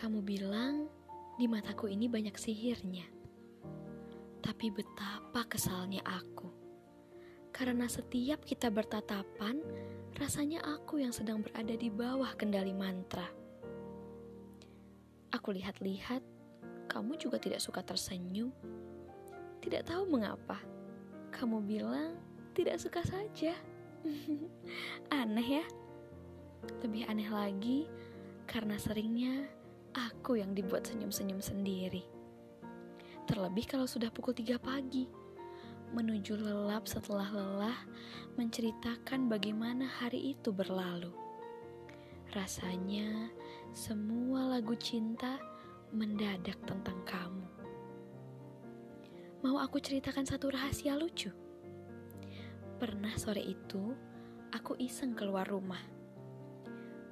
Kamu bilang di mataku ini banyak sihirnya. Tapi betapa kesalnya aku. Karena setiap kita bertatapan, rasanya aku yang sedang berada di bawah kendali mantra. Aku lihat-lihat, kamu juga tidak suka tersenyum. Tidak tahu mengapa. Kamu bilang tidak suka saja. aneh ya? Lebih aneh lagi karena seringnya aku yang dibuat senyum-senyum sendiri. Terlebih kalau sudah pukul 3 pagi, menuju lelap setelah lelah menceritakan bagaimana hari itu berlalu. Rasanya semua lagu cinta mendadak tentang kamu. Mau aku ceritakan satu rahasia lucu? Pernah sore itu, aku iseng keluar rumah.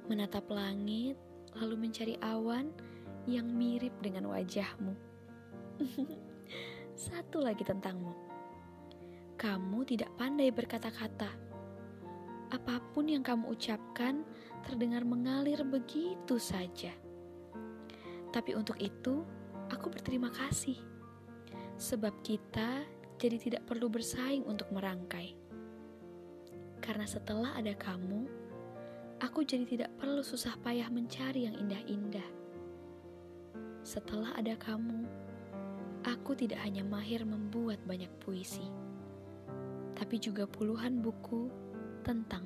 Menatap langit lalu mencari awan yang mirip dengan wajahmu. Satu lagi tentangmu. Kamu tidak pandai berkata-kata. Apa pun yang kamu ucapkan terdengar mengalir begitu saja. Tapi untuk itu, aku berterima kasih. Sebab kita jadi tidak perlu bersaing untuk merangkai. Karena setelah ada kamu, aku jadi tidak perlu susah payah mencari yang indah-indah. Setelah ada kamu, aku tidak hanya mahir membuat banyak puisi, tapi juga puluhan buku tentang.